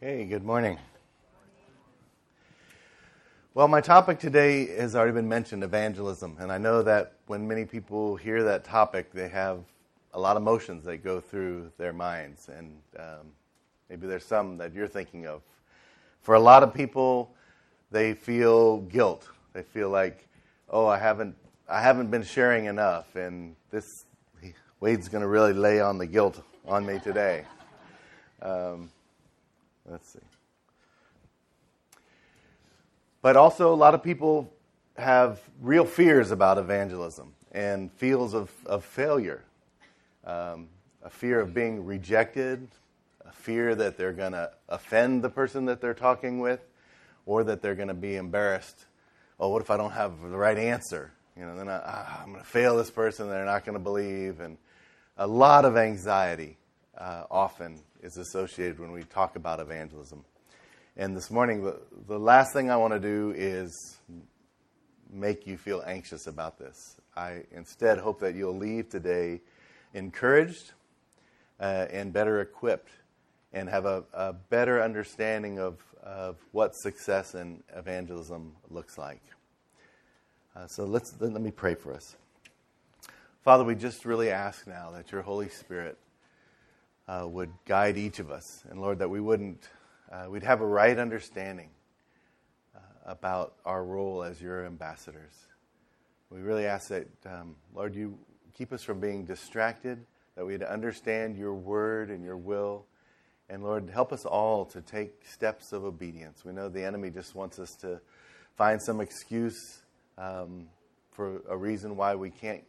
Hey, good morning. Well, my topic today has already been mentioned evangelism. And I know that when many people hear that topic, they have a lot of emotions that go through their minds. And um, maybe there's some that you're thinking of. For a lot of people, they feel guilt. They feel like, oh, I haven't, I haven't been sharing enough. And this, Wade's going to really lay on the guilt on me today. Um, let's see. But also, a lot of people have real fears about evangelism and feels of, of failure. Um, a fear of being rejected, a fear that they're going to offend the person that they're talking with, or that they're going to be embarrassed. Oh, what if I don't have the right answer? You know, then I, ah, I'm going to fail this person. They're not going to believe, and a lot of anxiety uh, often is associated when we talk about evangelism. And this morning, the, the last thing I want to do is make you feel anxious about this. I instead hope that you'll leave today encouraged uh, and better equipped and have a, a better understanding of, of what success in evangelism looks like. Uh, so let's, let me pray for us. Father, we just really ask now that your Holy Spirit uh, would guide each of us. And Lord, that we wouldn't, uh, we'd have a right understanding uh, about our role as your ambassadors. We really ask that, um, Lord, you keep us from being distracted, that we'd understand your word and your will. And Lord, help us all to take steps of obedience. We know the enemy just wants us to find some excuse um, for a reason why we can't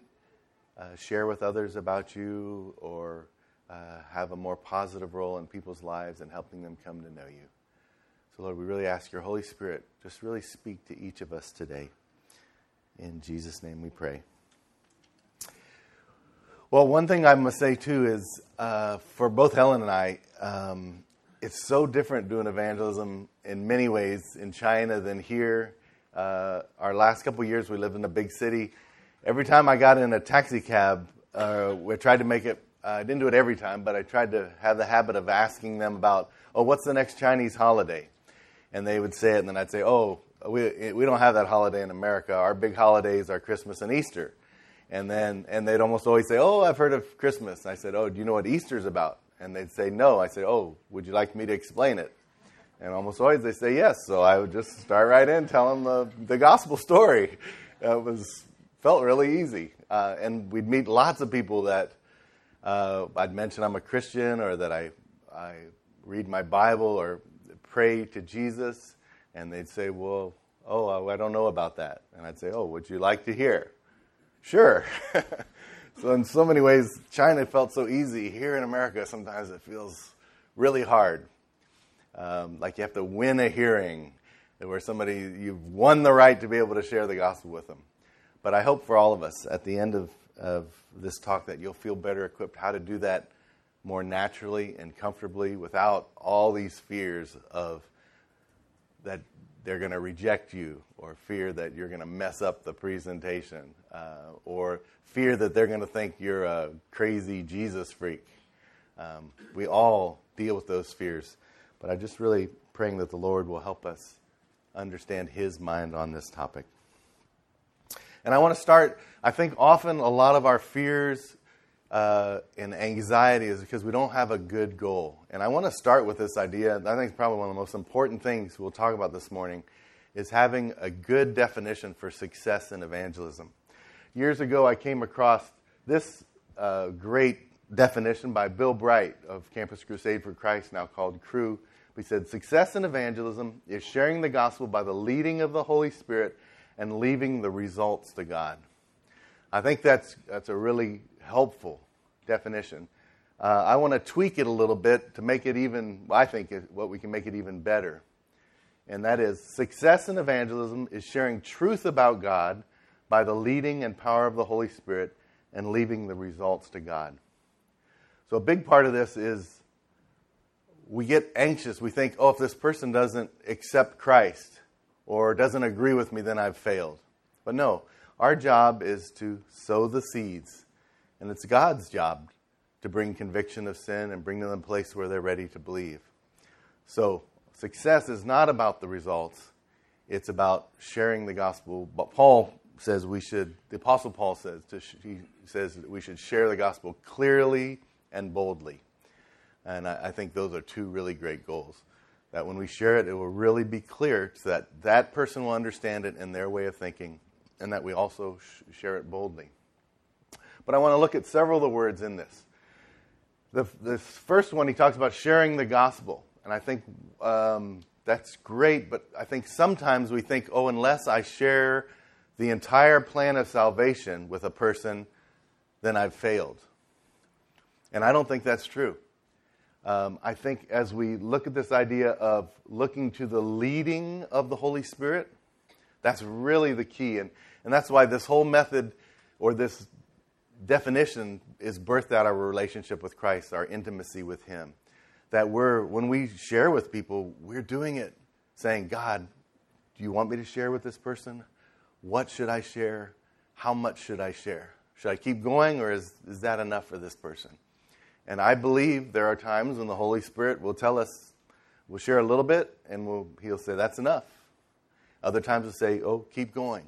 uh, share with others about you or uh, have a more positive role in people's lives and helping them come to know you. So, Lord, we really ask your Holy Spirit just really speak to each of us today. In Jesus' name we pray. Well, one thing I must say too is uh, for both Helen and I, um, it's so different doing evangelism in many ways in China than here. Uh, our last couple years, we lived in a big city. Every time I got in a taxi cab, uh, we tried to make it uh, I didn't do it every time, but I tried to have the habit of asking them about, oh, what's the next Chinese holiday? And they would say it, and then I'd say, oh, we, we don't have that holiday in America. Our big holidays are Christmas and Easter. And then and they'd almost always say, oh, I've heard of Christmas. And I said, oh, do you know what Easter's about? And they'd say, no. I said, oh, would you like me to explain it? And almost always they say yes. So I would just start right in, tell them the, the gospel story. It was felt really easy. Uh, and we'd meet lots of people that uh, I'd mention I'm a Christian or that I, I read my Bible or pray to Jesus, and they'd say, Well, oh, I don't know about that. And I'd say, Oh, would you like to hear? Sure. so, in so many ways, China felt so easy. Here in America, sometimes it feels really hard. Um, like you have to win a hearing where somebody, you've won the right to be able to share the gospel with them. But I hope for all of us at the end of of this talk that you'll feel better equipped how to do that more naturally and comfortably without all these fears of that they're going to reject you or fear that you're going to mess up the presentation uh, or fear that they're going to think you're a crazy Jesus freak. Um, we all deal with those fears, but I'm just really praying that the Lord will help us understand His mind on this topic. And I want to start, I think often a lot of our fears uh, and anxiety is because we don't have a good goal. And I want to start with this idea. I think it's probably one of the most important things we'll talk about this morning is having a good definition for success in evangelism. Years ago, I came across this uh, great definition by Bill Bright of Campus Crusade for Christ, now called Cru. He said, Success in evangelism is sharing the gospel by the leading of the Holy Spirit and leaving the results to God. I think that's, that's a really helpful definition. Uh, I want to tweak it a little bit to make it even, I think, what we can make it even better. And that is success in evangelism is sharing truth about God by the leading and power of the Holy Spirit and leaving the results to God. So, a big part of this is we get anxious. We think, oh, if this person doesn't accept Christ, or doesn't agree with me, then I've failed. But no, our job is to sow the seeds. And it's God's job to bring conviction of sin and bring them in a place where they're ready to believe. So, success is not about the results, it's about sharing the gospel. But Paul says we should, the Apostle Paul says, to, he says that we should share the gospel clearly and boldly. And I, I think those are two really great goals. That when we share it, it will really be clear so that that person will understand it in their way of thinking, and that we also sh- share it boldly. But I want to look at several of the words in this. The, this first one, he talks about sharing the gospel. And I think um, that's great, but I think sometimes we think, oh, unless I share the entire plan of salvation with a person, then I've failed. And I don't think that's true. Um, I think as we look at this idea of looking to the leading of the Holy Spirit, that's really the key. And, and that's why this whole method or this definition is birthed out of our relationship with Christ, our intimacy with Him. That we're, when we share with people, we're doing it saying, God, do you want me to share with this person? What should I share? How much should I share? Should I keep going or is, is that enough for this person? And I believe there are times when the Holy Spirit will tell us, we'll share a little bit and we'll, he'll say, that's enough. Other times he'll say, oh, keep going.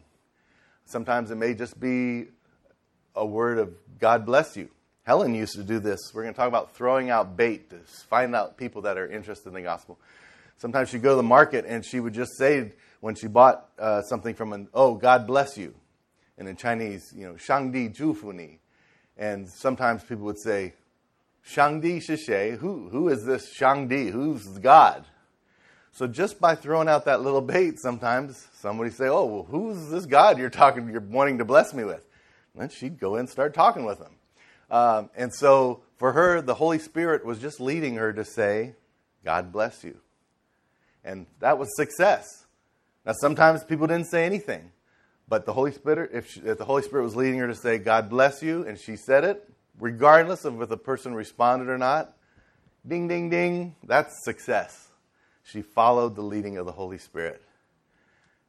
Sometimes it may just be a word of God bless you. Helen used to do this. We're going to talk about throwing out bait to find out people that are interested in the gospel. Sometimes she'd go to the market and she would just say, when she bought uh, something from an, oh, God bless you. And in Chinese, you know, Shangdi Zhufuni. And sometimes people would say, Shangdi Shishe, who, who is this Shangdi? Who's God? So just by throwing out that little bait, sometimes somebody say, oh, well, who's this God you're talking, you're wanting to bless me with? then she'd go in and start talking with him. Um, and so for her, the Holy Spirit was just leading her to say, God bless you. And that was success. Now, sometimes people didn't say anything, but the Holy Spirit, if, she, if the Holy Spirit was leading her to say, God bless you, and she said it, regardless of if the person responded or not, ding, ding, ding, that's success. She followed the leading of the Holy Spirit.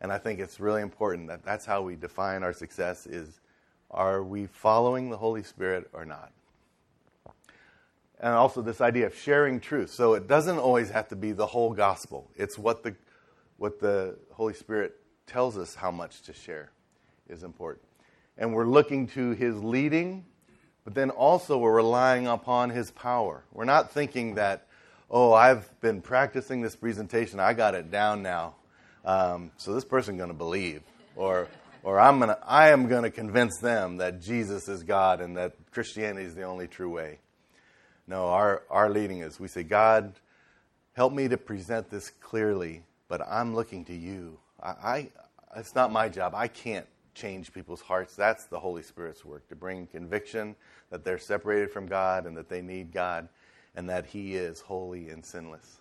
And I think it's really important that that's how we define our success is are we following the Holy Spirit or not? And also this idea of sharing truth. So it doesn't always have to be the whole gospel. It's what the what the Holy Spirit tells us how much to share is important. And we're looking to his leading, but then also we're relying upon his power. We're not thinking that, oh, I've been practicing this presentation, I got it down now. Um, so this person's going to believe. Or or I'm gonna, I am going to convince them that Jesus is God and that Christianity is the only true way. No, our, our leading is we say, God, help me to present this clearly, but I'm looking to you. I, I, it's not my job. I can't change people's hearts. That's the Holy Spirit's work to bring conviction that they're separated from God and that they need God and that He is holy and sinless.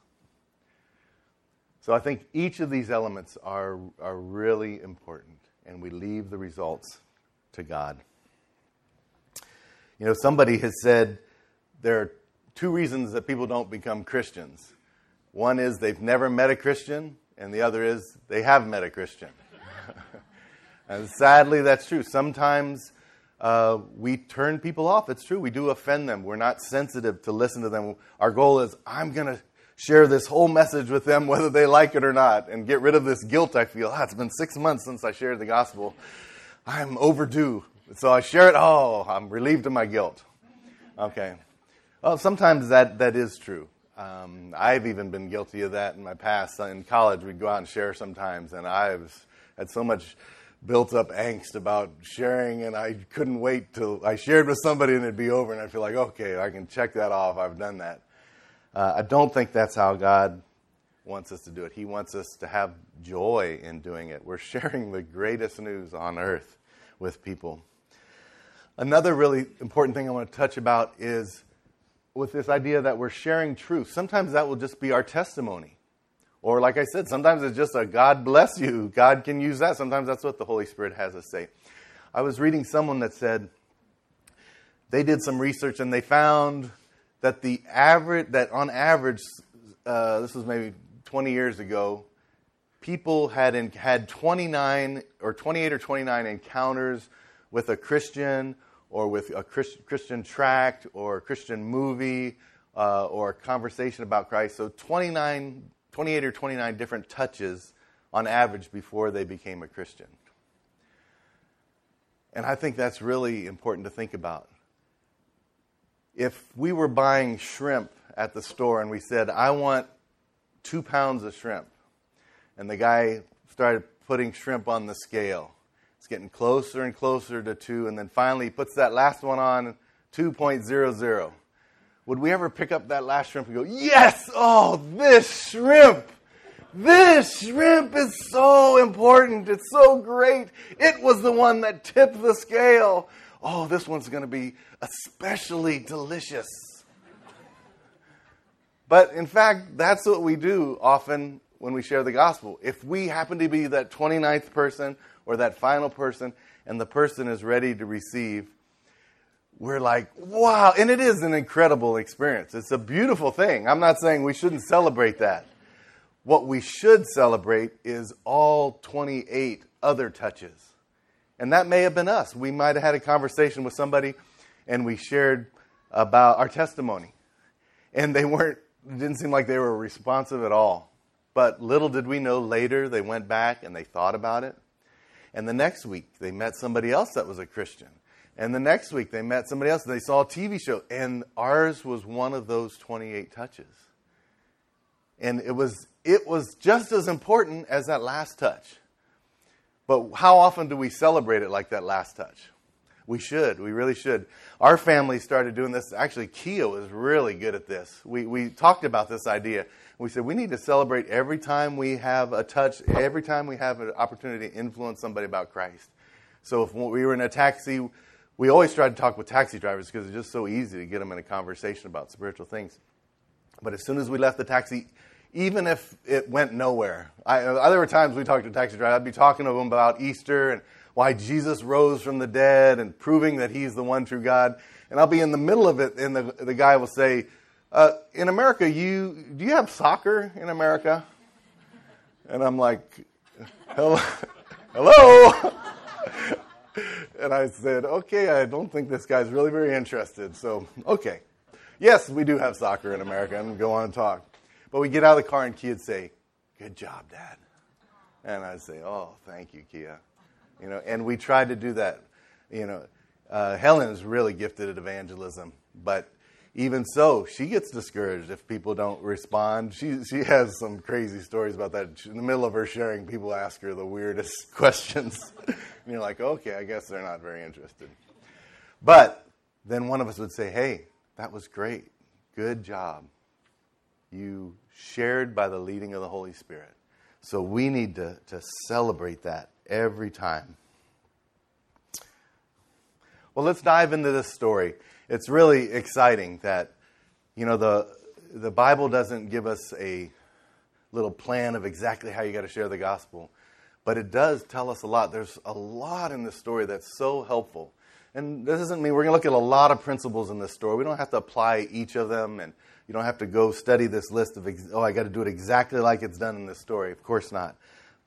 So I think each of these elements are, are really important and we leave the results to God. You know, somebody has said there are two reasons that people don't become Christians. One is they've never met a Christian, and the other is they have met a Christian. And sadly, that's true. Sometimes uh, we turn people off. It's true. We do offend them. We're not sensitive to listen to them. Our goal is I'm going to share this whole message with them, whether they like it or not, and get rid of this guilt I feel. Ah, it's been six months since I shared the gospel. I'm overdue. So I share it. Oh, I'm relieved of my guilt. Okay. Well, sometimes that, that is true. Um, I've even been guilty of that in my past. In college, we'd go out and share sometimes, and I've had so much built up angst about sharing, and I couldn't wait till I shared with somebody and it'd be over, and I'd feel like, okay, I can check that off. I've done that. Uh, I don't think that's how God wants us to do it. He wants us to have joy in doing it. We're sharing the greatest news on earth with people. Another really important thing I want to touch about is with this idea that we're sharing truth. Sometimes that will just be our testimony. Or, like I said, sometimes it's just a God bless you. God can use that. Sometimes that's what the Holy Spirit has us say. I was reading someone that said they did some research and they found that the average that on average, uh, this was maybe 20 years ago, people had in, had 29 or 28 or 29 encounters with a Christian or with a Christ, Christian tract or a Christian movie uh, or a conversation about Christ. So 29, 28 or 29 different touches on average before they became a Christian. And I think that's really important to think about. If we were buying shrimp at the store and we said, I want two pounds of shrimp, and the guy started putting shrimp on the scale, it's getting closer and closer to two, and then finally he puts that last one on 2.00. Would we ever pick up that last shrimp and go, Yes, oh, this shrimp! This shrimp is so important. It's so great. It was the one that tipped the scale. Oh, this one's going to be especially delicious. But in fact, that's what we do often when we share the gospel. If we happen to be that 29th person or that final person and the person is ready to receive, we're like, wow. And it is an incredible experience. It's a beautiful thing. I'm not saying we shouldn't celebrate that. What we should celebrate is all 28 other touches. And that may have been us. We might have had a conversation with somebody and we shared about our testimony. And they weren't, didn't seem like they were responsive at all. But little did we know later they went back and they thought about it. And the next week they met somebody else that was a Christian. And the next week they met somebody else and they saw a TV show. And ours was one of those 28 touches. And it was it was just as important as that last touch. But how often do we celebrate it like that last touch? We should. We really should. Our family started doing this. Actually, Kia was really good at this. We, we talked about this idea. We said we need to celebrate every time we have a touch, every time we have an opportunity to influence somebody about Christ. So if we were in a taxi, we always tried to talk with taxi drivers because it's just so easy to get them in a conversation about spiritual things. But as soon as we left the taxi, even if it went nowhere. I, there were times we talked to taxi drivers, I'd be talking to them about Easter and why Jesus rose from the dead and proving that he's the one true God. And I'll be in the middle of it, and the, the guy will say, uh, In America, you, do you have soccer in America? And I'm like, Hello? Hello? and I said, Okay, I don't think this guy's really very interested. So, okay. Yes, we do have soccer in America, and go on and talk. But we get out of the car and would say, Good job, Dad. And I'd say, Oh, thank you, Kia. You know, and we tried to do that. You know, uh, Helen is really gifted at evangelism, but even so, she gets discouraged if people don't respond. She she has some crazy stories about that. In the middle of her sharing, people ask her the weirdest questions, and you're like, okay, I guess they're not very interested. But then one of us would say, hey, that was great, good job. You shared by the leading of the Holy Spirit. So we need to, to celebrate that every time. Well, let's dive into this story. It's really exciting that, you know, the, the Bible doesn't give us a little plan of exactly how you got to share the gospel, but it does tell us a lot. There's a lot in this story that's so helpful. And this doesn't mean we're going to look at a lot of principles in this story. We don't have to apply each of them and you don't have to go study this list of, oh, I got to do it exactly like it's done in this story. Of course not.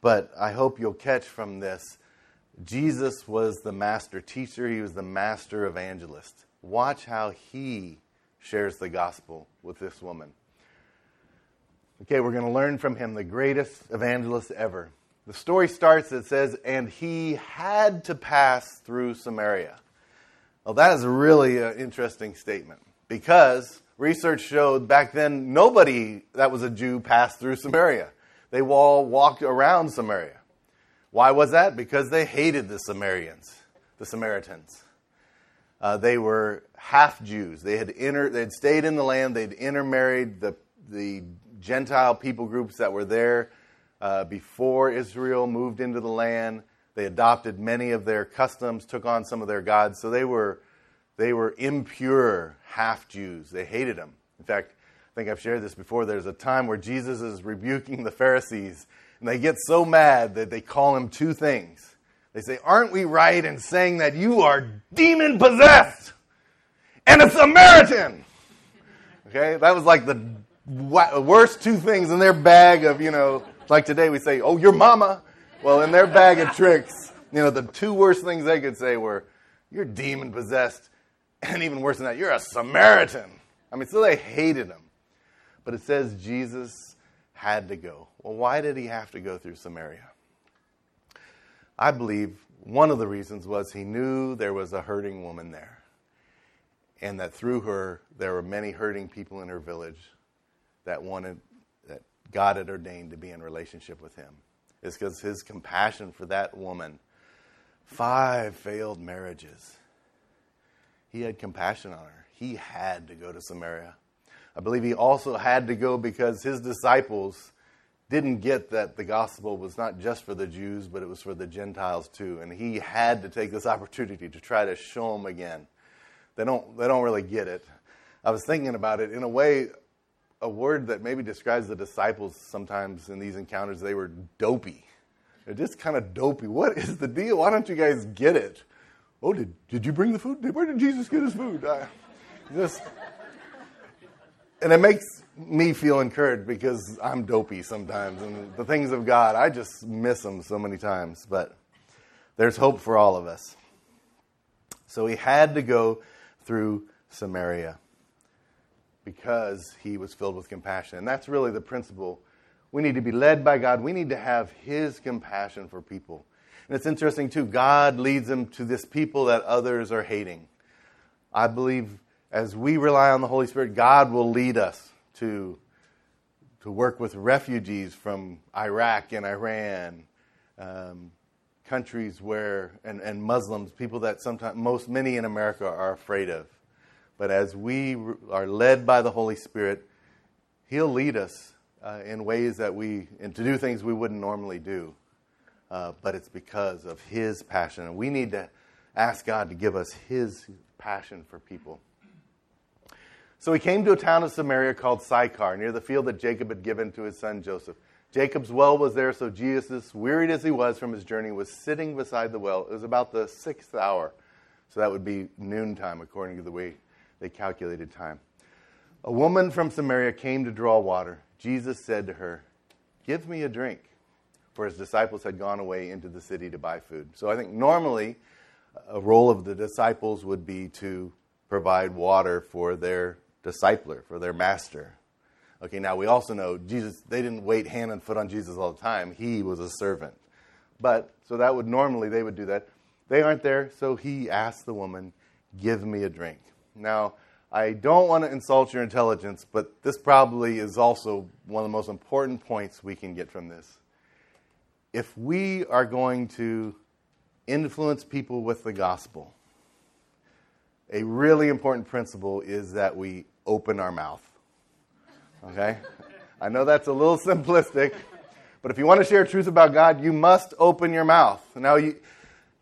But I hope you'll catch from this Jesus was the master teacher, he was the master evangelist. Watch how he shares the gospel with this woman. Okay, we're going to learn from him, the greatest evangelist ever. The story starts, it says, and he had to pass through Samaria. Well, that is really uh, interesting statement because research showed back then nobody that was a Jew passed through Samaria. They all walked around Samaria. Why was that? Because they hated the Samaritans, the Samaritans. Uh, they were half Jews. They had inter, they'd stayed in the land. They'd intermarried the the Gentile people groups that were there uh, before Israel moved into the land. They adopted many of their customs, took on some of their gods. So they were they were impure half Jews. They hated them. In fact, I think I've shared this before. There's a time where Jesus is rebuking the Pharisees, and they get so mad that they call him two things. They say, Aren't we right in saying that you are demon possessed and a Samaritan? Okay, that was like the worst two things in their bag of, you know, like today we say, Oh, your mama. Well, in their bag of tricks, you know, the two worst things they could say were, You're demon possessed and even worse than that, you're a Samaritan. I mean, so they hated him. But it says Jesus had to go. Well, why did he have to go through Samaria? I believe one of the reasons was he knew there was a hurting woman there, and that through her, there were many hurting people in her village that wanted, that God had ordained to be in relationship with him. It's because his compassion for that woman, five failed marriages, he had compassion on her. He had to go to Samaria. I believe he also had to go because his disciples didn't get that the gospel was not just for the Jews, but it was for the Gentiles too. And he had to take this opportunity to try to show them again. They don't, they don't really get it. I was thinking about it in a way, a word that maybe describes the disciples sometimes in these encounters, they were dopey. They're just kind of dopey. What is the deal? Why don't you guys get it? Oh, did, did you bring the food? Where did Jesus get his food? I, just, and it makes me feel encouraged because I'm dopey sometimes, and the things of God, I just miss them so many times. But there's hope for all of us. So he had to go through Samaria because he was filled with compassion. And that's really the principle. We need to be led by God. We need to have his compassion for people. And it's interesting, too. God leads them to this people that others are hating. I believe as we rely on the Holy Spirit, God will lead us to, to work with refugees from Iraq and Iran, um, countries where, and, and Muslims, people that sometimes, most, many in America are afraid of. But as we are led by the Holy Spirit, He'll lead us uh, in ways that we, and to do things we wouldn't normally do. Uh, but it's because of His passion. And we need to ask God to give us His passion for people. So he came to a town of Samaria called Sychar, near the field that Jacob had given to his son Joseph. Jacob's well was there, so Jesus, wearied as he was from his journey, was sitting beside the well. It was about the sixth hour, so that would be noontime, according to the way they calculated time. A woman from Samaria came to draw water. Jesus said to her, Give me a drink, for his disciples had gone away into the city to buy food. So I think normally a role of the disciples would be to provide water for their discipler, for their master. Okay, now we also know Jesus, they didn't wait hand and foot on Jesus all the time. He was a servant. But, so that would normally, they would do that. They aren't there, so he asked the woman, Give me a drink. Now, I don't want to insult your intelligence, but this probably is also one of the most important points we can get from this. If we are going to influence people with the gospel, a really important principle is that we open our mouth. Okay? I know that's a little simplistic, but if you want to share truth about God, you must open your mouth. Now, you,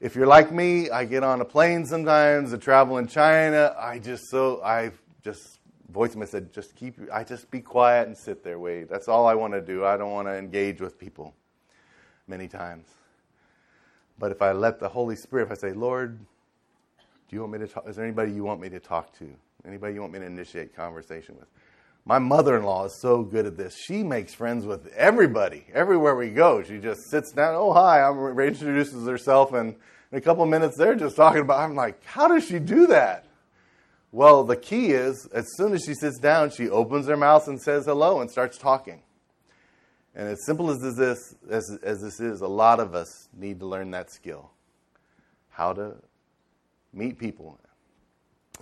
if you're like me, I get on a plane sometimes to travel in China. I just so I just voice. I said, just keep. I just be quiet and sit there, wait. That's all I want to do. I don't want to engage with people many times. But if I let the Holy Spirit, if I say, Lord, do you want me to talk? Is there anybody you want me to talk to? Anybody you want me to initiate conversation with? My mother in law is so good at this. She makes friends with everybody, everywhere we go. She just sits down, oh, hi, I'm herself, and in a couple minutes, they're just talking about, I'm like, how does she do that? Well, the key is as soon as she sits down, she opens her mouth and says hello and starts talking. And as simple as this, as, as this is, a lot of us need to learn that skill how to meet people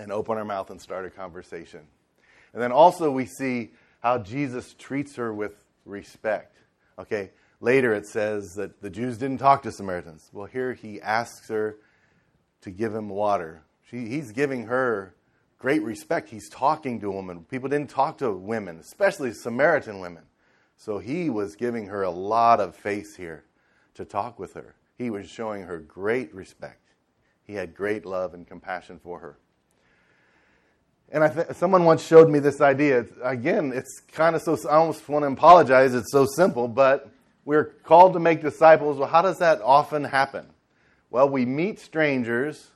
and open our mouth and start a conversation. And then also we see how Jesus treats her with respect. Okay, later it says that the Jews didn't talk to Samaritans. Well, here he asks her to give him water. She, he's giving her great respect. He's talking to a woman. People didn't talk to women, especially Samaritan women. So he was giving her a lot of face here to talk with her. He was showing her great respect. He had great love and compassion for her. And I th- someone once showed me this idea. Again, it's kind of so, I almost want to apologize. It's so simple, but we're called to make disciples. Well, how does that often happen? Well, we meet strangers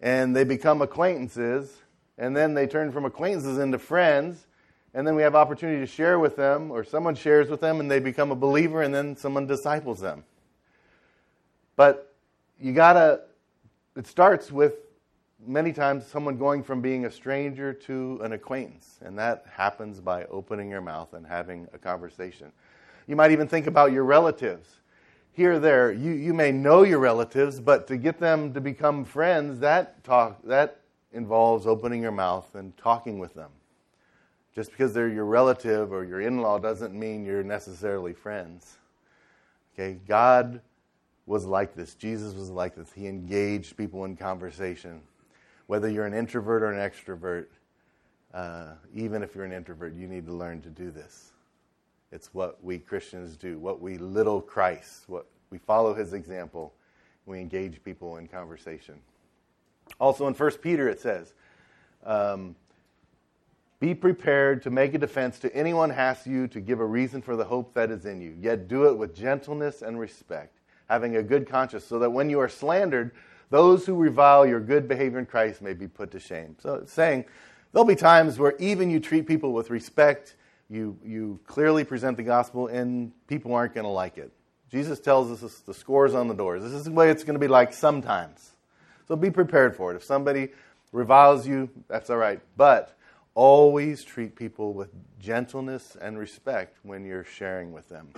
and they become acquaintances, and then they turn from acquaintances into friends, and then we have opportunity to share with them, or someone shares with them, and they become a believer, and then someone disciples them. But you gotta, it starts with many times someone going from being a stranger to an acquaintance, and that happens by opening your mouth and having a conversation. You might even think about your relatives. Here there, you, you may know your relatives, but to get them to become friends, that talk that involves opening your mouth and talking with them. Just because they're your relative or your in-law doesn't mean you're necessarily friends. Okay, God was like this. Jesus was like this. He engaged people in conversation. Whether you're an introvert or an extrovert, uh, even if you're an introvert, you need to learn to do this. It's what we Christians do, what we little Christ, what we follow his example. We engage people in conversation. Also in 1 Peter it says, um, be prepared to make a defense to anyone asks you to give a reason for the hope that is in you, yet do it with gentleness and respect, having a good conscience, so that when you are slandered, those who revile your good behavior in Christ may be put to shame. So it's saying there'll be times where even you treat people with respect, you, you clearly present the gospel, and people aren't going to like it. Jesus tells us the score's on the doors. This is the way it's going to be like sometimes. So be prepared for it. If somebody reviles you, that's all right. But always treat people with gentleness and respect when you're sharing with them.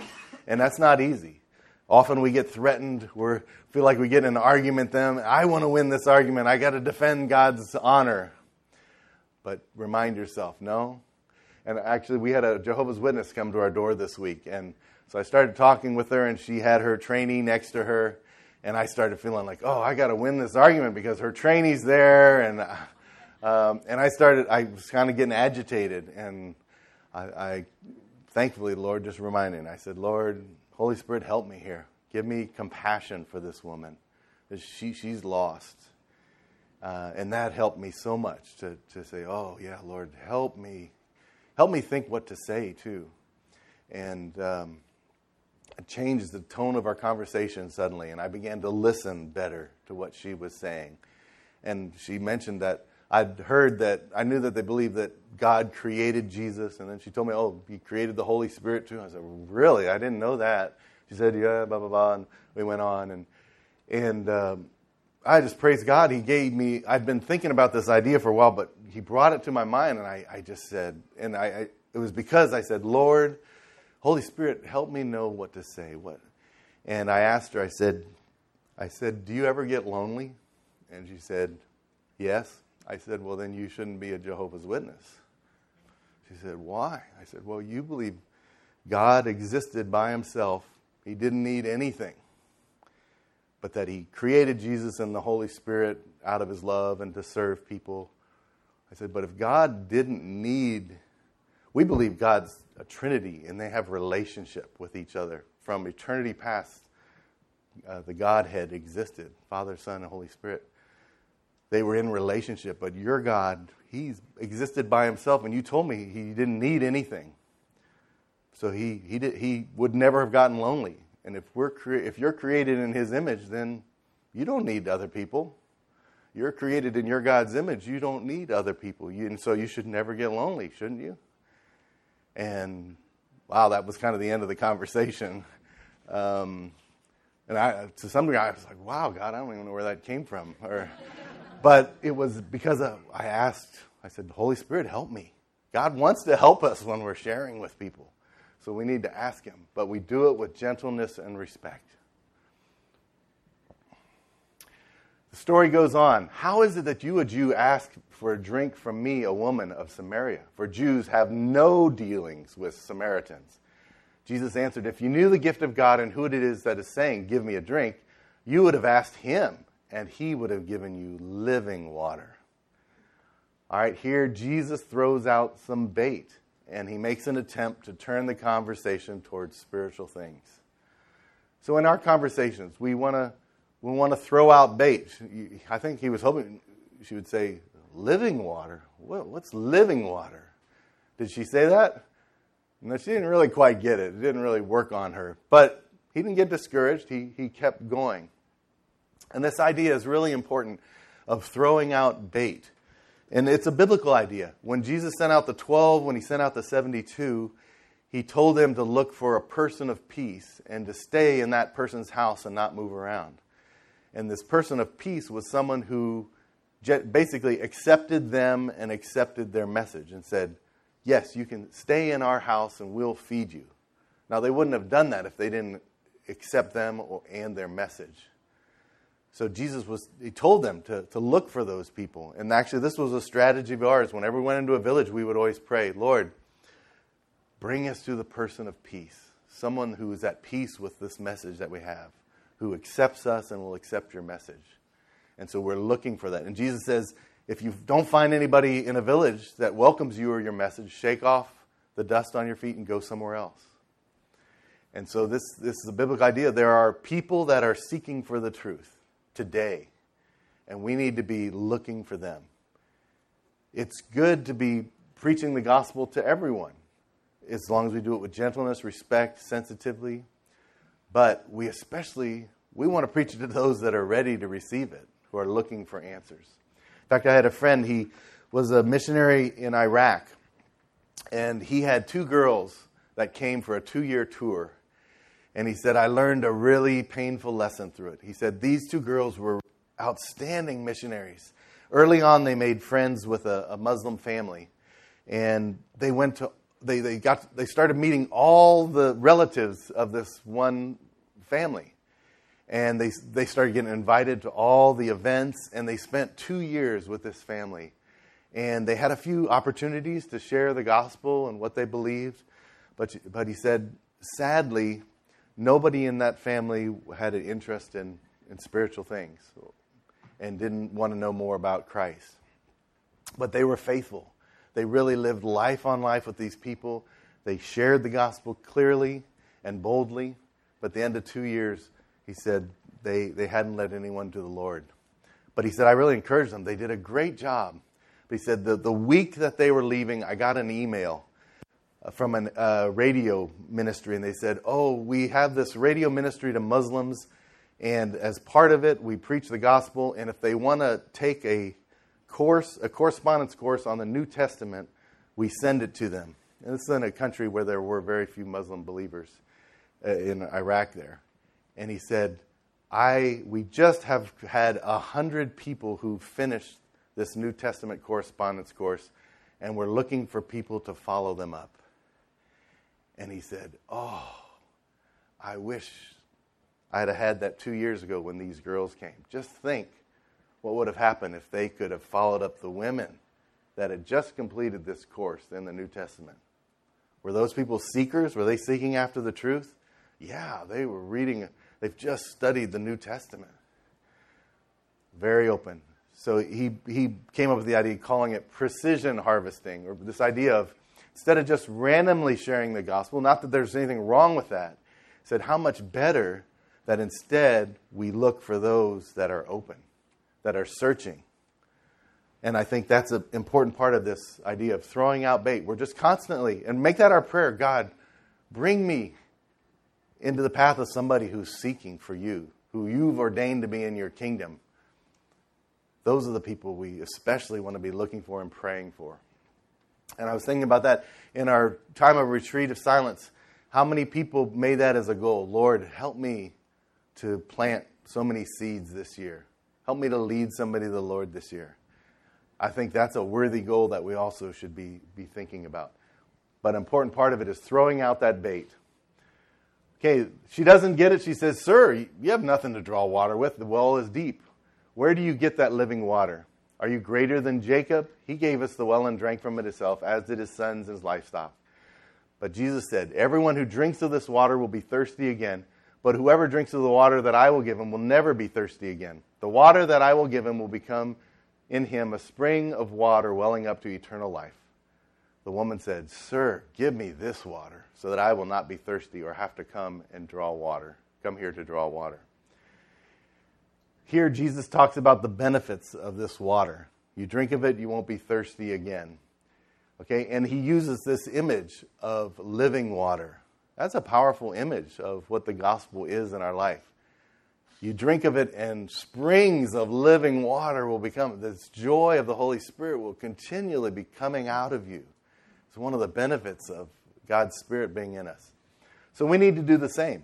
And that's not easy. Often we get threatened, we feel like we get in an argument them, I want to win this argument. I got to defend God's honor. But remind yourself, no. And actually we had a Jehovah's Witness come to our door this week and so I started talking with her and she had her trainee next to her and I started feeling like, "Oh, I got to win this argument because her trainee's there and um, and I started, I was kind of getting agitated. And I, I, thankfully, the Lord just reminded me. I said, Lord, Holy Spirit, help me here. Give me compassion for this woman. She, she's lost. Uh, and that helped me so much to, to say, oh, yeah, Lord, help me. Help me think what to say, too. And um, it changed the tone of our conversation suddenly. And I began to listen better to what she was saying. And she mentioned that I'd heard that, I knew that they believed that God created Jesus. And then she told me, oh, he created the Holy Spirit too. I said, really? I didn't know that. She said, yeah, blah, blah, blah. And we went on. And, and um, I just praise God. He gave me, I'd been thinking about this idea for a while, but he brought it to my mind. And I, I just said, and I, I, it was because I said, Lord, Holy Spirit, help me know what to say. What? And I asked her, I said, I said, do you ever get lonely? And she said, yes. I said, Well, then you shouldn't be a Jehovah's Witness. She said, Why? I said, Well, you believe God existed by himself, he didn't need anything, but that he created Jesus and the Holy Spirit out of his love and to serve people. I said, But if God didn't need, we believe God's a Trinity and they have relationship with each other from eternity past. Uh, the Godhead existed Father, Son, and Holy Spirit they were in relationship. But your God, He's existed by Himself, and you told me He didn't need anything. So He, he, did, he would never have gotten lonely. And if, we're cre- if you're created in His image, then you don't need other people. You're created in your God's image. You don't need other people. You, and so you should never get lonely, shouldn't you? And wow, that was kind of the end of the conversation. Um, and I, to some degree, I was like, wow, God, I don't even know where that came from. Or, but it was because I asked, I said, Holy Spirit, help me. God wants to help us when we're sharing with people. So we need to ask Him, but we do it with gentleness and respect. The story goes on. How is it that you, a Jew, ask for a drink from me, a woman of Samaria? For Jews have no dealings with Samaritans. Jesus answered, If you knew the gift of God and who it is that is saying, Give me a drink, you would have asked him and he would have given you living water. All right, here Jesus throws out some bait and he makes an attempt to turn the conversation towards spiritual things. So in our conversations, we want to we want to throw out bait. I think he was hoping she would say living water. What's living water? Did she say that? No, she didn't really quite get it. It didn't really work on her. But he didn't get discouraged. He, he kept going. And this idea is really important of throwing out bait. And it's a biblical idea. When Jesus sent out the 12, when he sent out the 72, he told them to look for a person of peace and to stay in that person's house and not move around. And this person of peace was someone who basically accepted them and accepted their message and said, Yes, you can stay in our house and we'll feed you. Now, they wouldn't have done that if they didn't accept them or, and their message. So Jesus was, he told them to, to look for those people. And actually, this was a strategy of ours. Whenever we went into a village, we would always pray, Lord, bring us to the person of peace, someone who is at peace with this message that we have, who accepts us and will accept your message. And so we're looking for that. And Jesus says, if you don't find anybody in a village that welcomes you or your message, shake off the dust on your feet and go somewhere else. And so this, this is a biblical idea. There are people that are seeking for the truth today, and we need to be looking for them. It's good to be preaching the gospel to everyone, as long as we do it with gentleness, respect, sensitively. But we especially we want to preach it to those that are ready to receive it, who are looking for answers. In fact, I had a friend, he was a missionary in Iraq, and he had two girls that came for a two year tour and he said, I learned a really painful lesson through it. He said, These two girls were outstanding missionaries. Early on, they made friends with a, a Muslim family, and they went to they, they got they started meeting all the relatives of this one family. And they they started getting invited to all the events. And they spent 2 years with this family. And they had a few opportunities to share the gospel and what they believed. But but he said sadly nobody in that family had an interest in, in spiritual things and didn't want to know more about Christ. But they were faithful. They really lived life on life with these people. They shared the gospel clearly and boldly. But at the end of two years, he said they, they hadn't led anyone to the Lord. But he said, I really encouraged them. They did a great job. But he said, the, the week that they were leaving, I got an email from a uh, radio ministry, and they said, Oh, we have this radio ministry to Muslims, and as part of it, we preach the gospel. And if they want to take a course, a correspondence course on the New Testament, we send it to them. And this is in a country where there were very few Muslim believers uh, in Iraq there. And he said, I, we just have had a hundred people who finished this New Testament correspondence course, and we're looking for people to follow them up. And he said, Oh, I wish I'd have had that two years ago when these girls came. Just think what would have happened if they could have followed up the women that had just completed this course in the New Testament. Were those people seekers? Were they seeking after the truth? Yeah, they were reading, they've just studied the New Testament. Very open. So he, he came up with the idea of calling it precision harvesting, or this idea of Instead of just randomly sharing the gospel, not that there's anything wrong with that, said how much better that instead we look for those that are open, that are searching. And I think that's an important part of this idea of throwing out bait. We're just constantly, and make that our prayer God, bring me into the path of somebody who's seeking for you, who you've ordained to be in your kingdom. Those are the people we especially want to be looking for and praying for. And I was thinking about that in our time of retreat of silence. How many people made that as a goal? Lord, help me to plant so many seeds this year. Help me to lead somebody to the Lord this year. I think that's a worthy goal that we also should be, be thinking about. But an important part of it is throwing out that bait. Okay, she doesn't get it. She says, Sir, you have nothing to draw water with. The well is deep. Where do you get that living water? Are you greater than Jacob? He gave us the well and drank from it himself, as did his sons and his livestock. But Jesus said, Everyone who drinks of this water will be thirsty again, but whoever drinks of the water that I will give him will never be thirsty again. The water that I will give him will become in him a spring of water welling up to eternal life. The woman said, Sir, give me this water so that I will not be thirsty or have to come and draw water. Come here to draw water. Here, Jesus talks about the benefits of this water. You drink of it, you won't be thirsty again. Okay, and he uses this image of living water. That's a powerful image of what the gospel is in our life. You drink of it, and springs of living water will become. This joy of the Holy Spirit will continually be coming out of you. It's one of the benefits of God's Spirit being in us. So we need to do the same.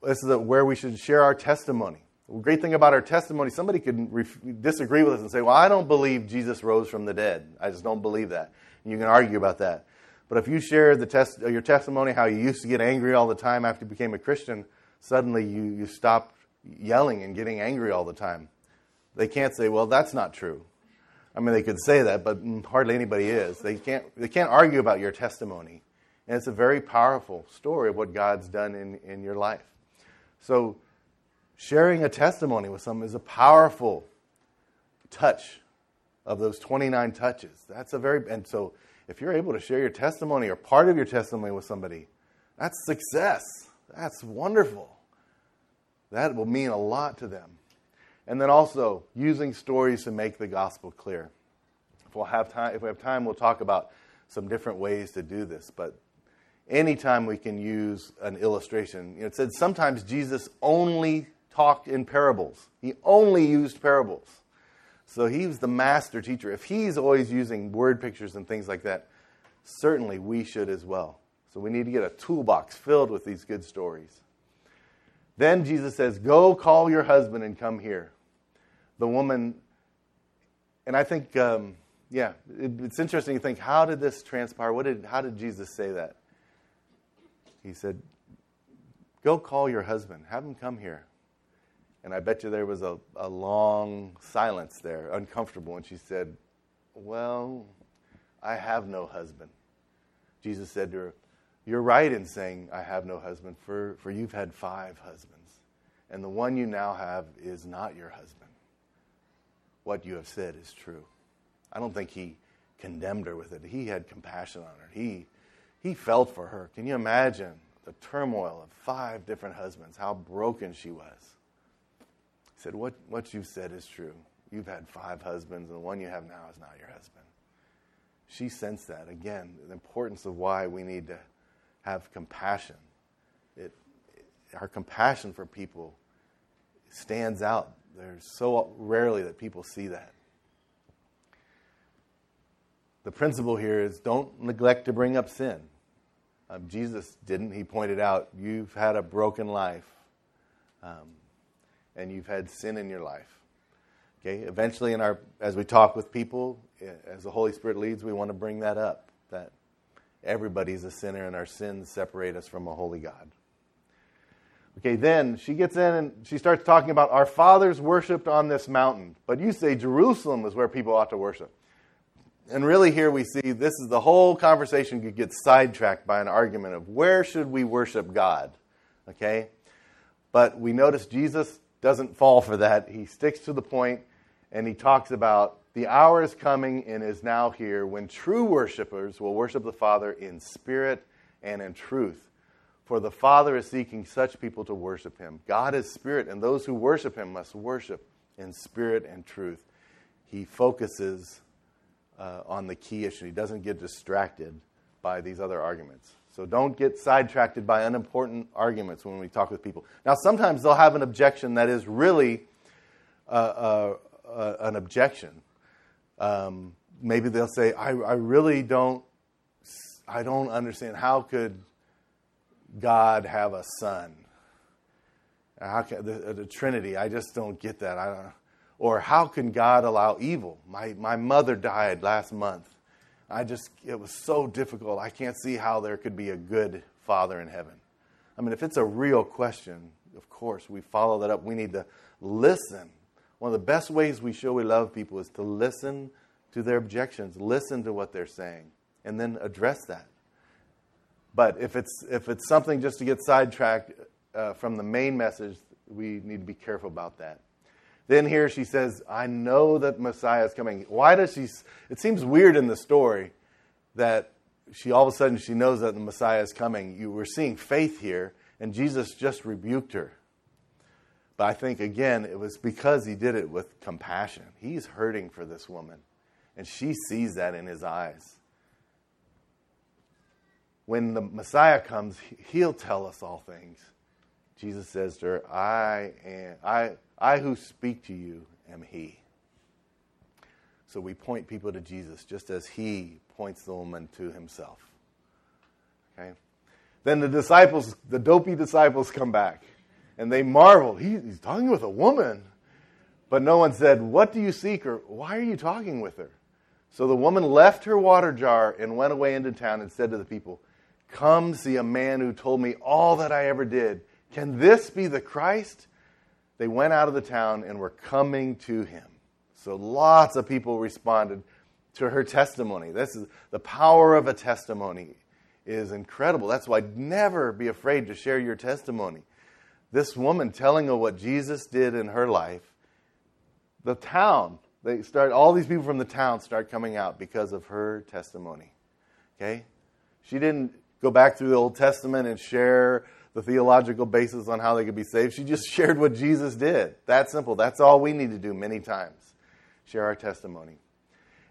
This is where we should share our testimony The great thing about our testimony, somebody could ref- disagree with us and say, Well, I don't believe Jesus rose from the dead. I just don't believe that. And you can argue about that. But if you share the test, uh, your testimony, how you used to get angry all the time after you became a Christian, suddenly you, you stopped yelling and getting angry all the time. They can't say, Well, that's not true. I mean, they could say that, but hardly anybody is. They can't, they can't argue about your testimony. And it's a very powerful story of what God's done in, in your life. So, sharing a testimony with someone is a powerful touch of those 29 touches. That's a very, and so if you're able to share your testimony or part of your testimony with somebody, that's success. That's wonderful. That will mean a lot to them. And then also using stories to make the gospel clear. If we'll have time, if we have time, we'll talk about some different ways to do this. But anytime we can use an illustration, you know, it said sometimes Jesus only talked in parables. He only used parables. So he was the master teacher. If he's always using word pictures and things like that, certainly we should as well. So we need to get a toolbox filled with these good stories. Then Jesus says, Go call your husband and come here. The woman, and I think, um, yeah, it, it's interesting to think how did this transpire? What did, how did Jesus say that? He said, Go call your husband, have him come here. And I bet you there was a, a long silence there, uncomfortable. And she said, Well, I have no husband. Jesus said to her, You're right in saying, I have no husband, for, for you've had five husbands, and the one you now have is not your husband. What you have said is true. I don't think he condemned her with it. He had compassion on her. He, he felt for her. Can you imagine the turmoil of five different husbands, how broken she was? Said, what, what you've said is true. You've had five husbands, and the one you have now is not your husband. She sensed that. Again, the importance of why we need to have compassion. It, it, our compassion for people stands out. There's so rarely that people see that. The principle here is don't neglect to bring up sin. Um, Jesus didn't. He pointed out, you've had a broken life. Um, and you've had sin in your life. Okay, eventually, in our as we talk with people, eh, as the Holy Spirit leads, we want to bring that up that everybody's a sinner and our sins separate us from a holy God. Okay, then she gets in and she starts talking about our fathers worshipped on this mountain, but you say Jerusalem is where people ought to worship. And really, here we see this is the whole conversation could get sidetracked by an argument of where should we worship God. Okay, but we notice Jesus doesn't fall for that. He sticks to the point and he talks about the hour is coming and is now here when true worshipers will worship the Father in spirit and in truth. For the Father is seeking such people to worship him. God is spirit, and those who worship him must worship in spirit and truth. He focuses uh, on the key issue, he doesn't get distracted by these other arguments. So don't get sidetracked by unimportant arguments when we talk with people. Now, sometimes they'll have an objection that is really uh, uh, uh, an objection. Um, maybe they'll say, I, I really don't, I don't understand. How could God have a son? How can, the, the Trinity, I just don't get that. I don't, or how can God allow evil? My, my mother died last month. I just, it was so difficult. I can't see how there could be a good Father in heaven. I mean, if it's a real question, of course, we follow that up. We need to listen. One of the best ways we show we love people is to listen to their objections, listen to what they're saying, and then address that. But if it's, if it's something just to get sidetracked uh, from the main message, we need to be careful about that. Then here she says, I know that Messiah is coming. Why does she? It seems weird in the story that she all of a sudden she knows that the Messiah is coming. You were seeing faith here, and Jesus just rebuked her. But I think, again, it was because he did it with compassion. He's hurting for this woman, and she sees that in his eyes. When the Messiah comes, he'll tell us all things. Jesus says to her, I am, I, I who speak to you am He. So we point people to Jesus just as He points the woman to Himself. Okay? Then the disciples, the dopey disciples, come back. And they marvel. He, he's talking with a woman. But no one said, What do you seek? or Why are you talking with her? So the woman left her water jar and went away into town and said to the people, Come see a man who told me all that I ever did. Can this be the Christ? They went out of the town and were coming to him. So lots of people responded to her testimony. This is the power of a testimony is incredible. That's why never be afraid to share your testimony. This woman telling of what Jesus did in her life, the town, they start all these people from the town start coming out because of her testimony. Okay? She didn't go back through the Old Testament and share the theological basis on how they could be saved. She just shared what Jesus did. That simple. That's all we need to do many times. Share our testimony.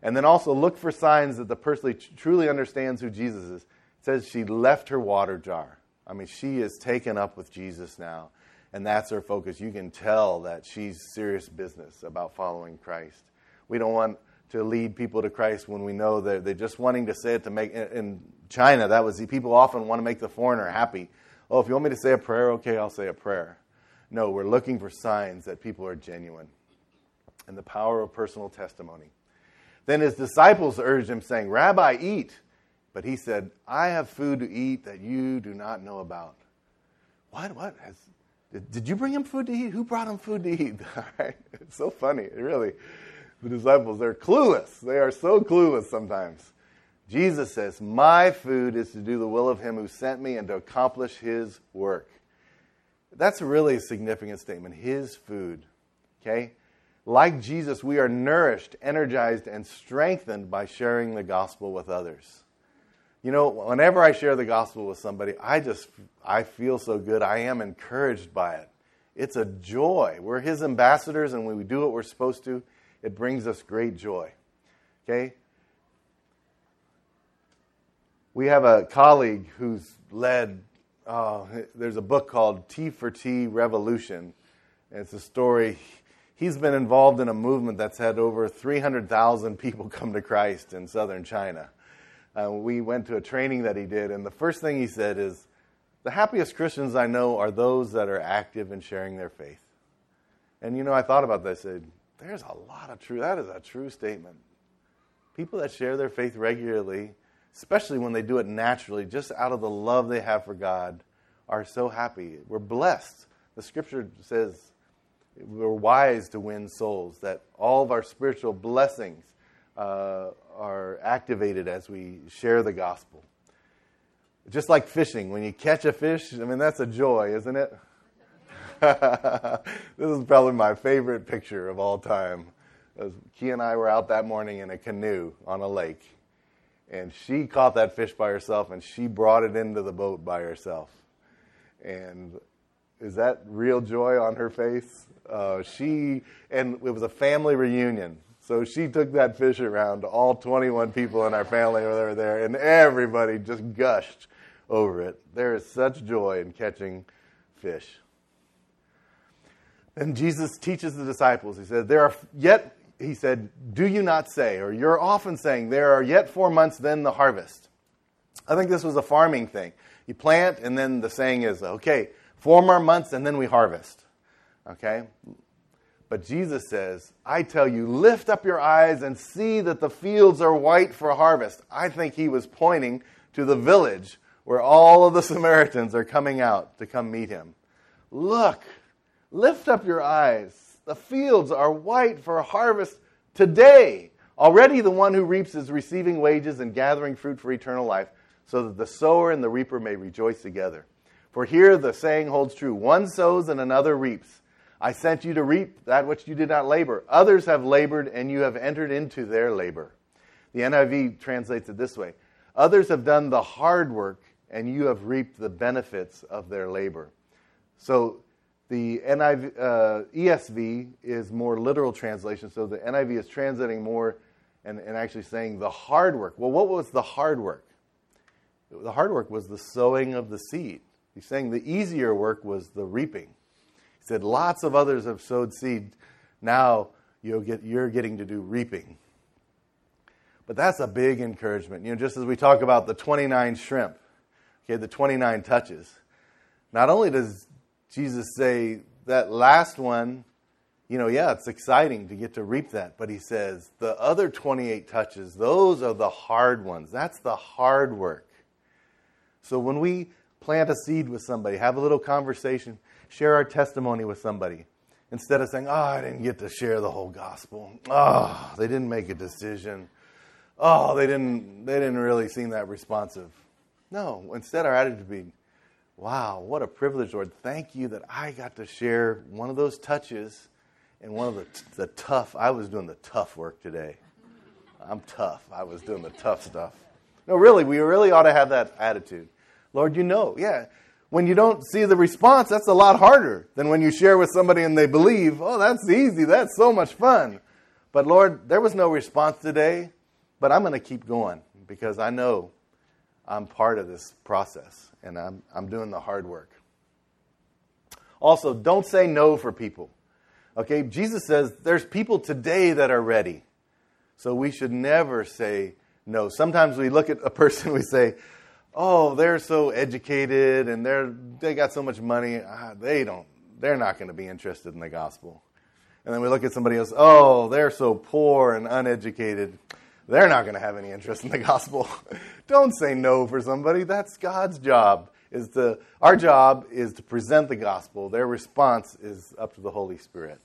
And then also look for signs that the person truly understands who Jesus is. It says she left her water jar. I mean, she is taken up with Jesus now, and that's her focus. You can tell that she's serious business about following Christ. We don't want to lead people to Christ when we know that they're just wanting to say it to make. In China, that was the people often want to make the foreigner happy. Oh, if you want me to say a prayer, okay, I'll say a prayer. No, we're looking for signs that people are genuine and the power of personal testimony. Then his disciples urged him, saying, Rabbi, eat. But he said, I have food to eat that you do not know about. What? What? Has, did, you bring him food to eat? Who brought him food to eat? It's so funny, really. The disciples, they're clueless. They are so clueless sometimes. Jesus says, My food is to do the will of him who sent me and to accomplish his work. That's a really significant statement. His food. Okay? Like Jesus, we are nourished, energized, and strengthened by sharing the gospel with others. You know, whenever I share the gospel with somebody, I just I feel so good. I am encouraged by it. It's a joy. We're his ambassadors and when we do what we're supposed to, it brings us great joy. Okay? We have a colleague who's led uh, there's a book called T for T Revolution. And it's a story he's been involved in a movement that's had over 300,000 people come to Christ in southern China. Uh, we went to a training that he did, and the first thing he said is, The happiest Christians I know are those that are active in sharing their faith. And you know, I thought about this. I said, There's a lot of truth. That is a true statement. People that share their faith regularly, especially when they do it naturally, just out of the love they have for God, are so happy. We're blessed. The scripture says, we're wise to win souls, that all of our spiritual blessings uh, are activated as we share the gospel. Just like fishing, when you catch a fish, I mean, that's a joy, isn't it? this is probably my favorite picture of all time. Key and I were out that morning in a canoe on a lake, and she caught that fish by herself and she brought it into the boat by herself. And is that real joy on her face? Uh, she and it was a family reunion. So she took that fish around to all 21 people in our family that were there, and everybody just gushed over it. There is such joy in catching fish. And Jesus teaches the disciples. He said, "There are yet." He said, "Do you not say, or you're often saying, there are yet four months, then the harvest." I think this was a farming thing. You plant, and then the saying is, "Okay, four more months, and then we harvest." Okay? But Jesus says, I tell you, lift up your eyes and see that the fields are white for harvest. I think he was pointing to the village where all of the Samaritans are coming out to come meet him. Look, lift up your eyes. The fields are white for harvest today. Already the one who reaps is receiving wages and gathering fruit for eternal life, so that the sower and the reaper may rejoice together. For here the saying holds true one sows and another reaps. I sent you to reap that which you did not labor. Others have labored, and you have entered into their labor. The NIV translates it this way Others have done the hard work, and you have reaped the benefits of their labor. So the NIV, uh, ESV is more literal translation. So the NIV is translating more and, and actually saying the hard work. Well, what was the hard work? The hard work was the sowing of the seed. He's saying the easier work was the reaping. He said, Lots of others have sowed seed. Now you'll get, you're getting to do reaping. But that's a big encouragement. You know, just as we talk about the 29 shrimp, okay, the 29 touches. Not only does Jesus say that last one, you know, yeah, it's exciting to get to reap that. But he says the other 28 touches, those are the hard ones. That's the hard work. So when we plant a seed with somebody, have a little conversation, share our testimony with somebody, instead of saying, oh, I didn't get to share the whole gospel. Oh, they didn't make a decision. Oh, they didn't, they didn't really seem that responsive. No, instead our attitude would be, wow, what a privilege, Lord. Thank you that I got to share one of those touches and one of the, the tough, I was doing the tough work today. I'm tough. I was doing the tough stuff. No, really, we really ought to have that attitude. Lord, you know, yeah. When you don't see the response, that's a lot harder than when you share with somebody and they believe, oh, that's easy. That's so much fun. But Lord, there was no response today, but I'm going to keep going because I know I'm part of this process and I'm, I'm doing the hard work. Also, don't say no for people. Okay, Jesus says there's people today that are ready. So we should never say no. Sometimes we look at a person, we say, oh, they're so educated and they're, they got so much money, ah, they don't, they're not going to be interested in the gospel. And then we look at somebody else, oh, they're so poor and uneducated they're not going to have any interest in the gospel. Don't say no for somebody. That's God's job. Is to our job is to present the gospel. Their response is up to the Holy Spirit.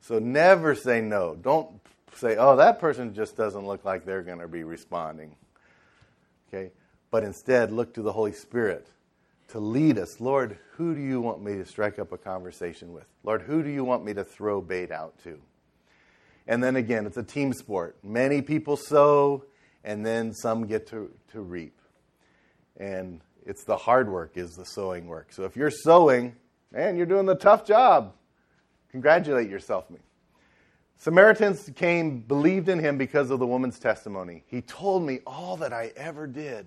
So never say no. Don't say, "Oh, that person just doesn't look like they're going to be responding." Okay? But instead, look to the Holy Spirit to lead us. Lord, who do you want me to strike up a conversation with? Lord, who do you want me to throw bait out to? And then again, it's a team sport. Many people sow, and then some get to, to reap. And it's the hard work is the sowing work. So if you're sowing, man, you're doing the tough job. Congratulate yourself. Me. Samaritans came, believed in him because of the woman's testimony. He told me all that I ever did,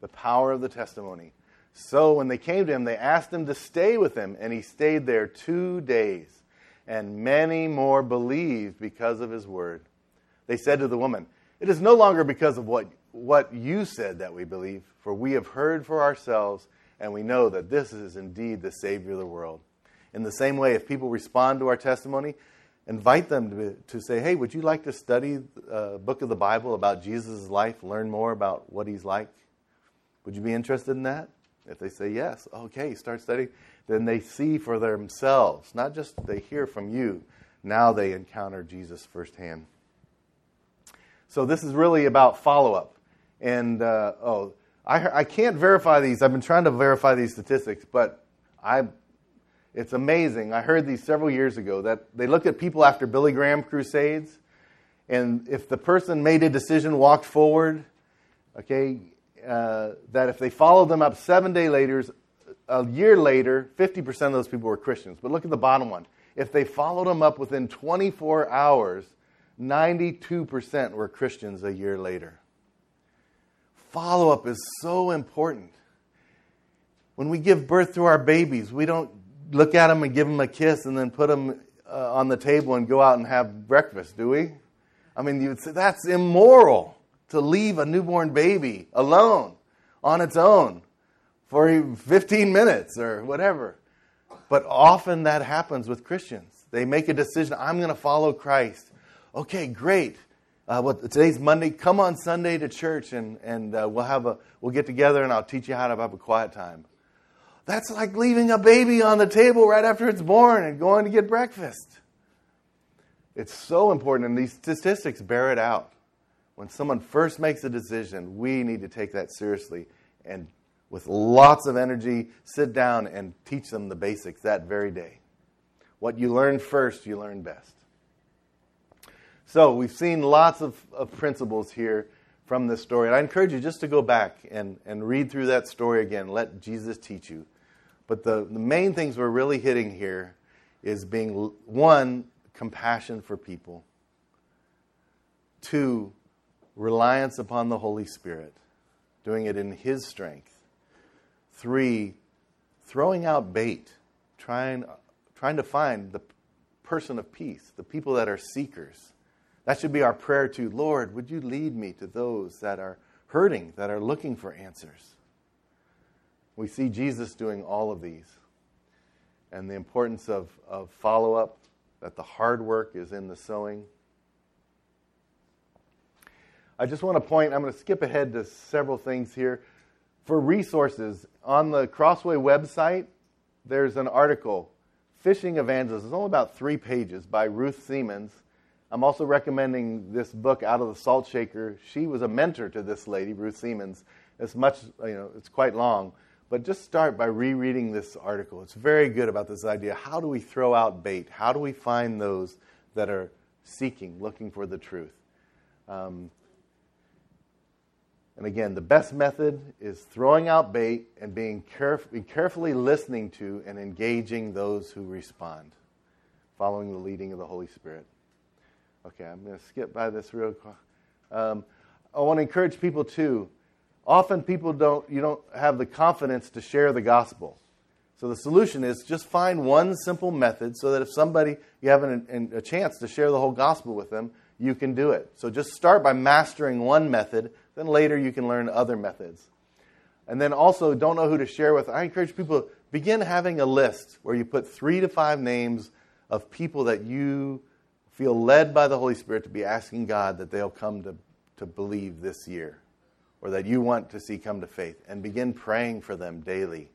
the power of the testimony. So when they came to him, they asked him to stay with them, and he stayed there two days and many more believed because of his word. They said to the woman, It is no longer because of what, what you said that we believe, for we have heard for ourselves, and we know that this is indeed the Savior of the world. In the same way, if people respond to our testimony, invite them to, to say, Hey, would you like to study a book of the Bible about Jesus' life, learn more about what he's like? Would you be interested in that? If they say yes, okay, start studying then they see for themselves, not just they hear from you, now they encounter Jesus firsthand. So this is really about follow up. And, uh, oh, I, I can't verify these. I've been trying to verify these statistics, but I, it's amazing. I heard these several years ago that they looked at people after Billy Graham crusades, and if the person made a decision, walked forward, okay, uh, that if they followed them up seven day later, a year later, 50% of those people were Christians. But look at the bottom one. If they followed them up within 24 hours, 92% were Christians a year later. Follow up is so important. When we give birth to our babies, we don't look at them and give them a kiss and then put them uh, on the table and go out and have breakfast, do we? I mean, you would say that's immoral to leave a newborn baby alone on its own for 15 minutes or whatever. But often that happens with Christians. They make a decision, I'm going to follow Christ. Okay, great. Uh, well, today's Monday. Come on Sunday to church and, and uh, we'll, have a, we'll get together and I'll teach you how to have a quiet time. That's like leaving a baby on the table right after it's born and going to get breakfast. It's so important, and these statistics bear it out. When someone first makes a decision, we need to take that seriously and with lots of energy, sit down and teach them the basics that very day. What you learn first, you learn best. So, we've seen lots of, of principles here from this story. And I encourage you just to go back and, and read through that story again. Let Jesus teach you. But the, the main things we're really hitting here is being one, compassion for people, two, reliance upon the Holy Spirit, doing it in His strength Three, throwing out bait, trying, trying to find the person of peace, the people that are seekers. That should be our prayer to Lord, would you lead me to those that are hurting, that are looking for answers? We see Jesus doing all of these. and the importance of, of follow up, that the hard work is in the sowing. I just want to point, I'm going to skip ahead to several things here. For resources, on the Crossway website, there's an article, Fishing Evangelism. It's only about three pages by Ruth Siemens. I'm also recommending this book, Out of the Salt Shaker. She was a mentor to this lady, Ruth Siemens. It's much, you know, it's quite long. But just start by rereading this article. It's very good about this idea. How do we throw out bait? How do we find those that are seeking, looking for the truth? Um, and again, the best method is throwing out bait and being caref- carefully listening to and engaging those who respond, following the leading of the Holy Spirit. Okay, I'm going to skip by this real quick. Um, I want to encourage people too. Often people don't, you don't have the confidence to share the gospel. So the solution is just find one simple method so that if somebody, you have an, a chance to share the whole gospel with them, you can do it. So just start by mastering one method then later you can learn other methods. And then also, don't know who to share with. I encourage people begin having a list where you put three to five names of people that you feel led by the Holy Spirit to be asking God that they'll come to, to believe this year or that you want to see come to faith and begin praying for them daily.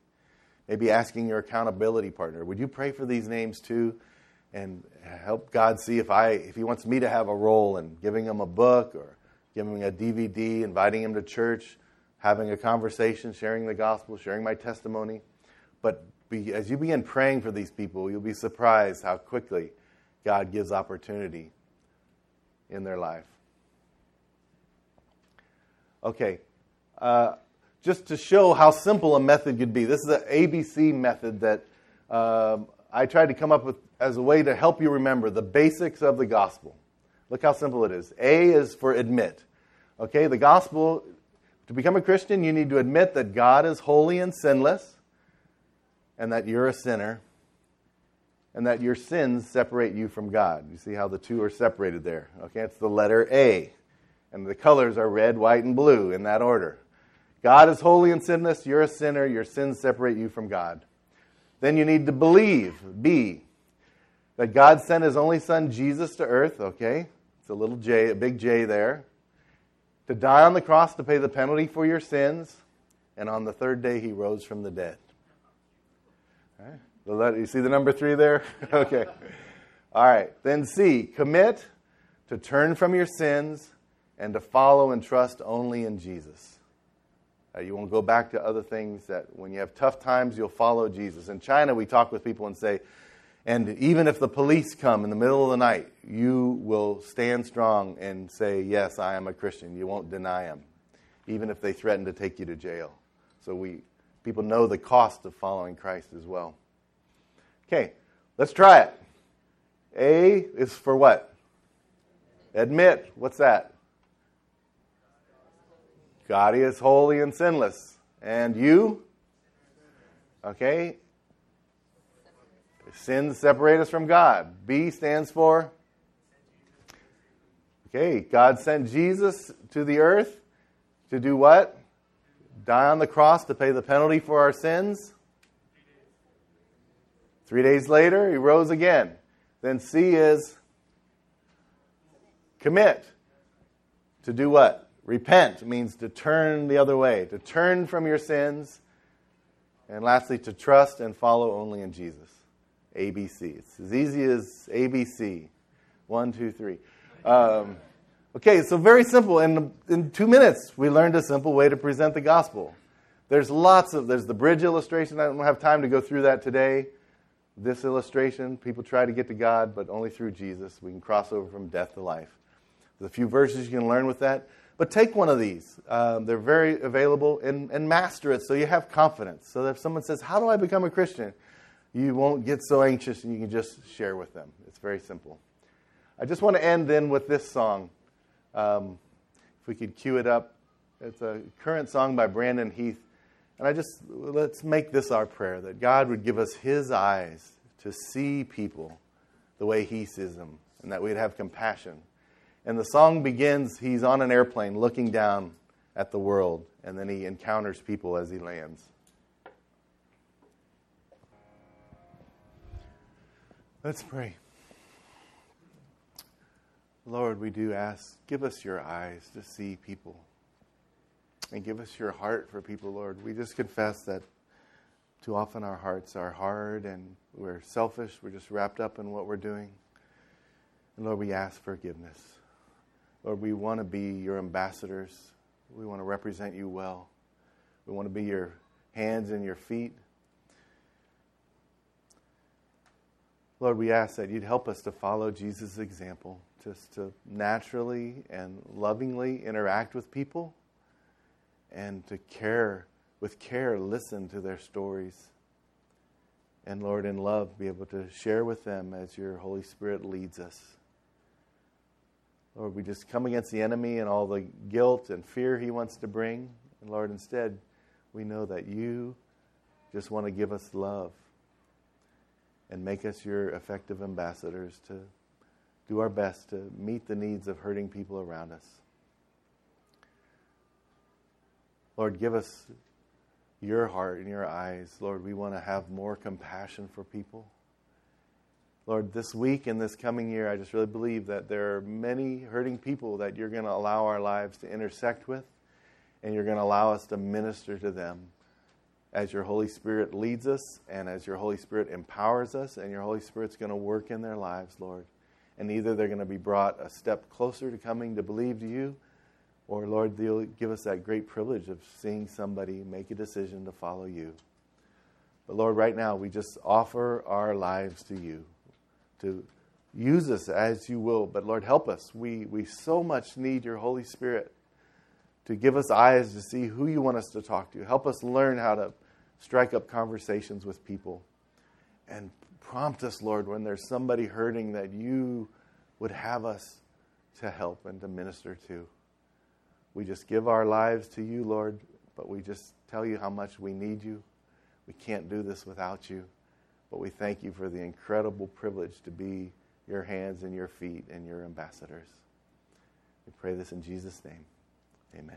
Maybe asking your accountability partner, would you pray for these names too? And help God see if I if He wants me to have a role in giving them a book or giving a DVD, inviting him to church, having a conversation, sharing the gospel, sharing my testimony. But be, as you begin praying for these people, you'll be surprised how quickly God gives opportunity in their life. Okay, uh, just to show how simple a method could be, this is an ABC method that um, I tried to come up with as a way to help you remember the basics of the gospel. Look how simple it is. A is for admit. Okay, the gospel, to become a Christian, you need to admit that God is holy and sinless, and that you're a sinner, and that your sins separate you from God. You see how the two are separated there. Okay, it's the letter A. And the colors are red, white, and blue in that order. God is holy and sinless, you're a sinner, your sins separate you from God. Then you need to believe, B, that God sent his only son Jesus to earth, okay? A little J, a big J there, to die on the cross to pay the penalty for your sins, and on the third day he rose from the dead. You see the number three there? okay. All right. Then C, commit to turn from your sins and to follow and trust only in Jesus. Uh, you won't go back to other things that when you have tough times, you'll follow Jesus. In China, we talk with people and say, and even if the police come in the middle of the night, you will stand strong and say, Yes, I am a Christian. You won't deny them, even if they threaten to take you to jail. So we, people know the cost of following Christ as well. Okay, let's try it. A is for what? Admit. What's that? God is holy and sinless. And you? Okay, Sins separate us from God. B stands for? Okay, God sent Jesus to the earth to do what? Die on the cross to pay the penalty for our sins. Three days later, he rose again. Then C is commit. To do what? Repent means to turn the other way, to turn from your sins. And lastly, to trust and follow only in Jesus. ABC. It's as easy as ABC. One, two, three. Um, okay, so very simple. In, in two minutes, we learned a simple way to present the gospel. There's lots of, there's the bridge illustration. I don't have time to go through that today. This illustration, people try to get to God, but only through Jesus. We can cross over from death to life. There's a few verses you can learn with that. But take one of these. Um, they're very available and, and master it so you have confidence. So that if someone says, How do I become a Christian? You won't get so anxious and you can just share with them. It's very simple. I just want to end then with this song. Um, if we could cue it up. It's a current song by Brandon Heath. And I just, let's make this our prayer that God would give us His eyes to see people the way He sees them and that we'd have compassion. And the song begins, he's on an airplane looking down at the world, and then he encounters people as he lands. Let's pray. Lord, we do ask, give us your eyes to see people and give us your heart for people, Lord. We just confess that too often our hearts are hard and we're selfish. We're just wrapped up in what we're doing. And Lord, we ask forgiveness. Lord, we want to be your ambassadors. We want to represent you well. We want to be your hands and your feet. Lord, we ask that you'd help us to follow Jesus' example, just to naturally and lovingly interact with people and to care, with care, listen to their stories. And Lord, in love, be able to share with them as your Holy Spirit leads us. Lord, we just come against the enemy and all the guilt and fear he wants to bring. And Lord, instead, we know that you just want to give us love and make us your effective ambassadors to do our best to meet the needs of hurting people around us. Lord, give us your heart and your eyes. Lord, we want to have more compassion for people. Lord, this week and this coming year, I just really believe that there are many hurting people that you're going to allow our lives to intersect with, and you're going to allow us to minister to them as your Holy Spirit leads us and as your Holy Spirit empowers us, and your Holy Spirit's going to work in their lives, Lord. And either they're going to be brought a step closer to coming to believe to you, or Lord, you'll give us that great privilege of seeing somebody make a decision to follow you. But Lord, right now, we just offer our lives to you to use us as you will. But Lord, help us. We, we so much need your Holy Spirit to give us eyes to see who you want us to talk to. Help us learn how to strike up conversations with people. And prompt us, Lord, when there's somebody hurting that you would have us to help and to minister to. We just give our lives to you, Lord, but we just tell you how much we need you. We can't do this without you. But we thank you for the incredible privilege to be your hands and your feet and your ambassadors. We pray this in Jesus' name. Amen.